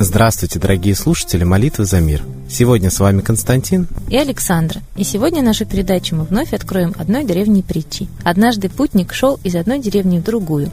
Здравствуйте, дорогие слушатели «Молитвы за мир». Сегодня с вами Константин и Александра. И сегодня нашу передачу мы вновь откроем одной древней притчи. Однажды путник шел из одной деревни в другую.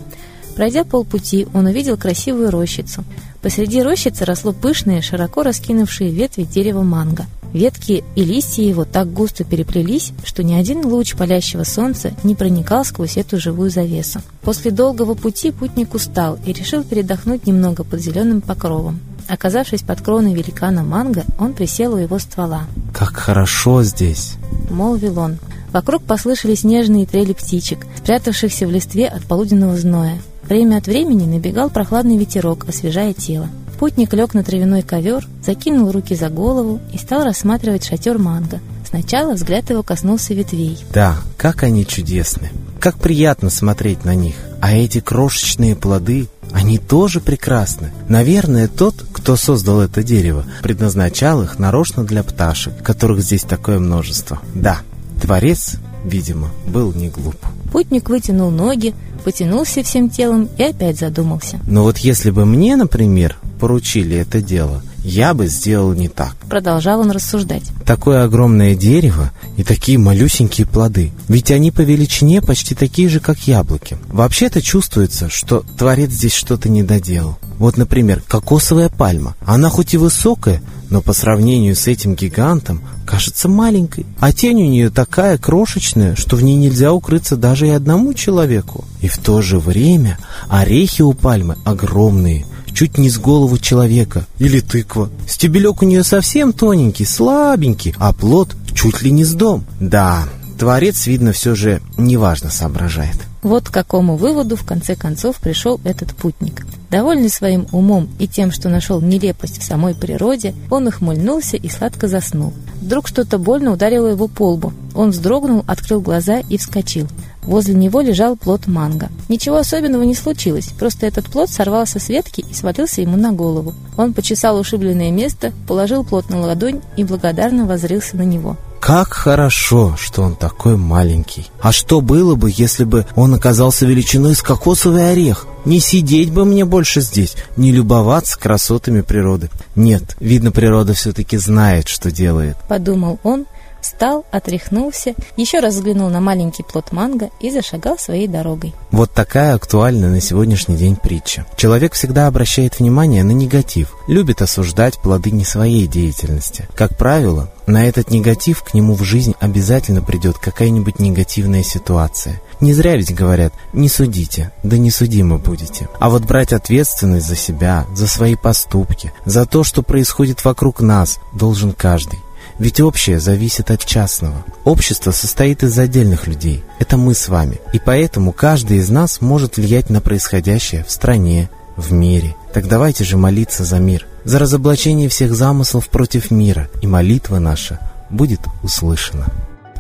Пройдя полпути, он увидел красивую рощицу. Посреди рощицы росло пышные, широко раскинувшие ветви дерева манго. Ветки и листья его так густо переплелись, что ни один луч палящего солнца не проникал сквозь эту живую завесу. После долгого пути путник устал и решил передохнуть немного под зеленым покровом. Оказавшись под кроной великана манго, он присел у его ствола. «Как хорошо здесь!» — молвил он. Вокруг послышались нежные трели птичек, спрятавшихся в листве от полуденного зноя. Время от времени набегал прохладный ветерок, освежая тело. Путник лег на травяной ковер, закинул руки за голову и стал рассматривать шатер манго. Сначала взгляд его коснулся ветвей. Да, как они чудесны! Как приятно смотреть на них! А эти крошечные плоды они тоже прекрасны. Наверное, тот, кто создал это дерево, предназначал их нарочно для пташек, которых здесь такое множество. Да, Творец, видимо, был не глуп. Путник вытянул ноги, потянулся всем телом и опять задумался. Но вот если бы мне, например, поручили это дело, я бы сделал не так. Продолжал он рассуждать. Такое огромное дерево и такие малюсенькие плоды. Ведь они по величине почти такие же, как яблоки. Вообще-то чувствуется, что Творец здесь что-то не доделал. Вот, например, кокосовая пальма. Она хоть и высокая, но по сравнению с этим гигантом кажется маленькой. А тень у нее такая крошечная, что в ней нельзя укрыться даже и одному человеку. И в то же время орехи у пальмы огромные, чуть не с голову человека. Или тыква. Стебелек у нее совсем тоненький, слабенький, а плод чуть ли не с дом. Да, Творец, видно, все же неважно соображает. Вот к какому выводу в конце концов пришел этот путник. Довольный своим умом и тем, что нашел нелепость в самой природе, он ухмыльнулся и сладко заснул. Вдруг что-то больно ударило его по лбу. Он вздрогнул, открыл глаза и вскочил. Возле него лежал плод манго. Ничего особенного не случилось, просто этот плод сорвался с ветки и свалился ему на голову. Он почесал ушибленное место, положил плод на ладонь и благодарно возрился на него. Как хорошо, что он такой маленький. А что было бы, если бы он оказался величиной с кокосовый орех? Не сидеть бы мне больше здесь, не любоваться красотами природы. Нет, видно, природа все-таки знает, что делает. Подумал он, встал, отряхнулся, еще раз взглянул на маленький плод манго и зашагал своей дорогой. Вот такая актуальная на сегодняшний день притча. Человек всегда обращает внимание на негатив, любит осуждать плоды не своей деятельности. Как правило, на этот негатив к нему в жизнь обязательно придет какая-нибудь негативная ситуация. Не зря ведь говорят «не судите, да не судимы будете». А вот брать ответственность за себя, за свои поступки, за то, что происходит вокруг нас, должен каждый. Ведь общее зависит от частного. Общество состоит из отдельных людей. Это мы с вами. И поэтому каждый из нас может влиять на происходящее в стране, в мире. Так давайте же молиться за мир, за разоблачение всех замыслов против мира, и молитва наша будет услышана.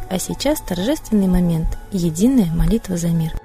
А сейчас торжественный момент – единая молитва за мир –